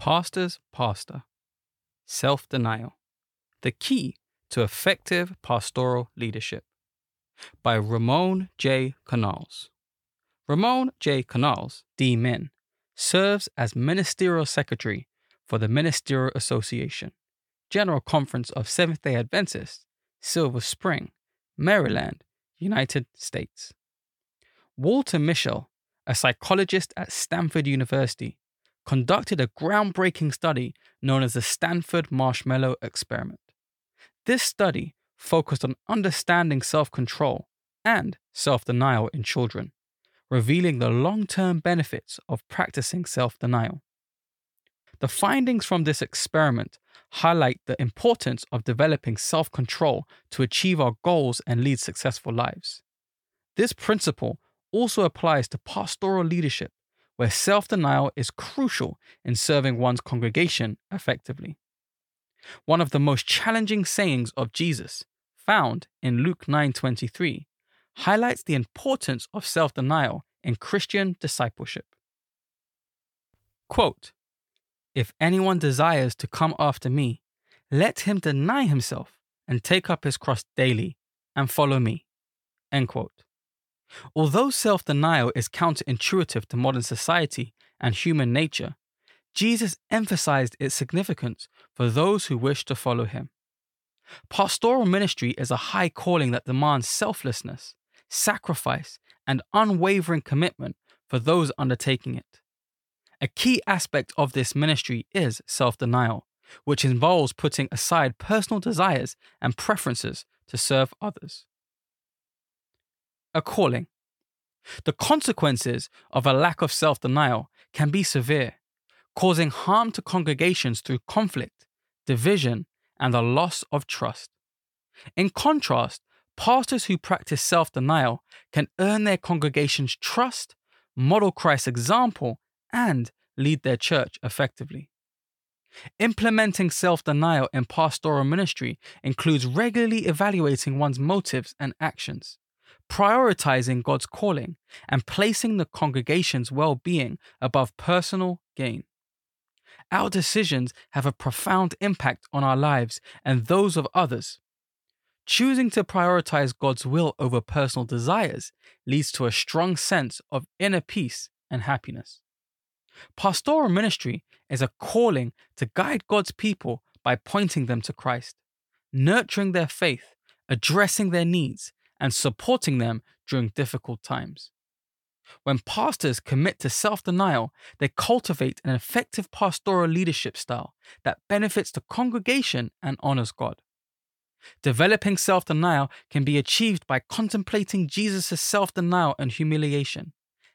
Pastor's Pastor Self Denial The Key to Effective Pastoral Leadership by Ramon J. Canals. Ramon J. Canals, D. Min, serves as Ministerial Secretary for the Ministerial Association, General Conference of Seventh day Adventists, Silver Spring, Maryland, United States. Walter Mischel, a psychologist at Stanford University, conducted a groundbreaking study known as the Stanford Marshmallow Experiment. This study focused on understanding self control and self denial in children, revealing the long term benefits of practicing self denial. The findings from this experiment highlight the importance of developing self control to achieve our goals and lead successful lives. This principle also applies to pastoral leadership, where self denial is crucial in serving one's congregation effectively. One of the most challenging sayings of Jesus, found in Luke 9:23, highlights the importance of self-denial in Christian discipleship. Quote, if anyone desires to come after me, let him deny himself and take up his cross daily and follow me. End quote. Although self denial is counterintuitive to modern society and human nature, Jesus emphasized its significance for those who wish to follow him. Pastoral ministry is a high calling that demands selflessness, sacrifice, and unwavering commitment for those undertaking it. A key aspect of this ministry is self denial, which involves putting aside personal desires and preferences to serve others. A calling. The consequences of a lack of self denial can be severe, causing harm to congregations through conflict, division, and the loss of trust. In contrast, pastors who practice self denial can earn their congregation's trust, model Christ's example, and lead their church effectively. Implementing self denial in pastoral ministry includes regularly evaluating one's motives and actions, prioritizing God's calling, and placing the congregation's well being above personal gain. Our decisions have a profound impact on our lives and those of others. Choosing to prioritize God's will over personal desires leads to a strong sense of inner peace and happiness. Pastoral ministry is a calling to guide God's people by pointing them to Christ, nurturing their faith, addressing their needs, and supporting them during difficult times. When pastors commit to self denial, they cultivate an effective pastoral leadership style that benefits the congregation and honors God. Developing self denial can be achieved by contemplating Jesus' self denial and humiliation,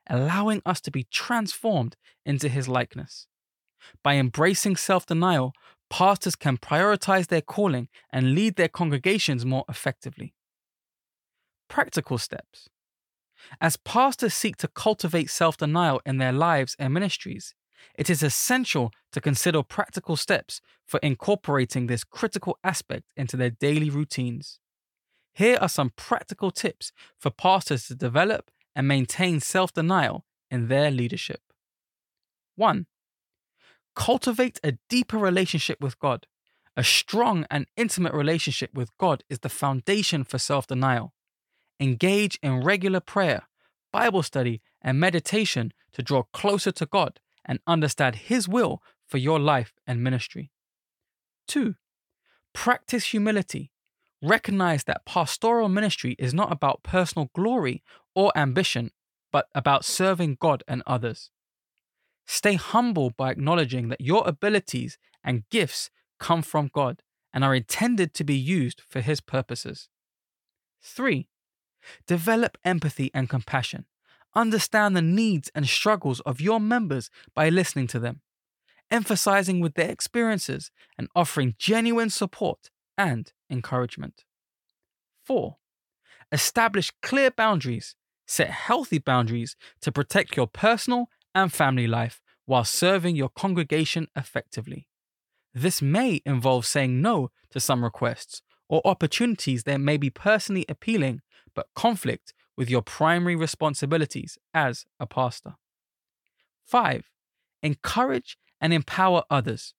allowing us to be transformed into his likeness. By embracing self denial, pastors can prioritize their calling and lead their congregations more effectively. Practical steps. As pastors seek to cultivate self denial in their lives and ministries, it is essential to consider practical steps for incorporating this critical aspect into their daily routines. Here are some practical tips for pastors to develop and maintain self denial in their leadership. 1. Cultivate a deeper relationship with God. A strong and intimate relationship with God is the foundation for self denial. Engage in regular prayer, Bible study, and meditation to draw closer to God and understand His will for your life and ministry. 2. Practice humility. Recognize that pastoral ministry is not about personal glory or ambition, but about serving God and others. Stay humble by acknowledging that your abilities and gifts come from God and are intended to be used for His purposes. 3. Develop empathy and compassion. Understand the needs and struggles of your members by listening to them, emphasizing with their experiences, and offering genuine support and encouragement. 4. Establish clear boundaries. Set healthy boundaries to protect your personal and family life while serving your congregation effectively. This may involve saying no to some requests or opportunities that may be personally appealing but conflict with your primary responsibilities as a pastor. 5. Encourage and empower others.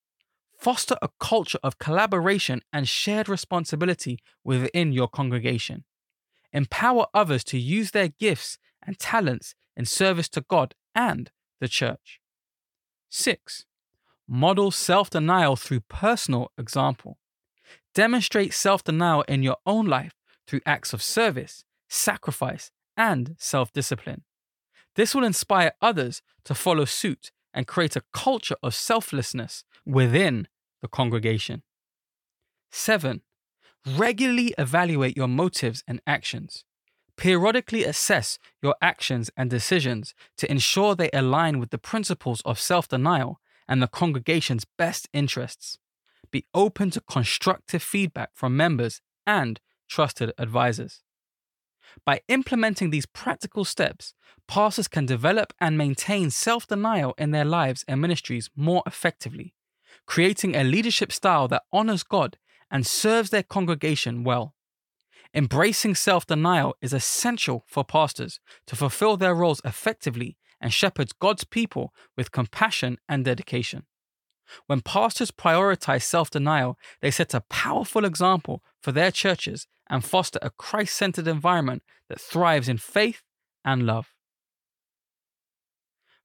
Foster a culture of collaboration and shared responsibility within your congregation. Empower others to use their gifts and talents in service to God and the church. 6. Model self denial through personal example. Demonstrate self denial in your own life through acts of service, sacrifice, and self discipline. This will inspire others to follow suit and create a culture of selflessness within the congregation. 7. Regularly evaluate your motives and actions. Periodically assess your actions and decisions to ensure they align with the principles of self denial and the congregation's best interests. Be open to constructive feedback from members and trusted advisors. By implementing these practical steps, pastors can develop and maintain self denial in their lives and ministries more effectively, creating a leadership style that honors God and serves their congregation well. Embracing self denial is essential for pastors to fulfill their roles effectively and shepherd God's people with compassion and dedication. When pastors prioritize self denial, they set a powerful example for their churches and foster a Christ centered environment that thrives in faith and love.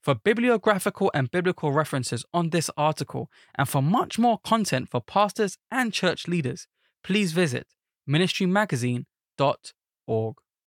For bibliographical and biblical references on this article and for much more content for pastors and church leaders, please visit ministrymagazine.org.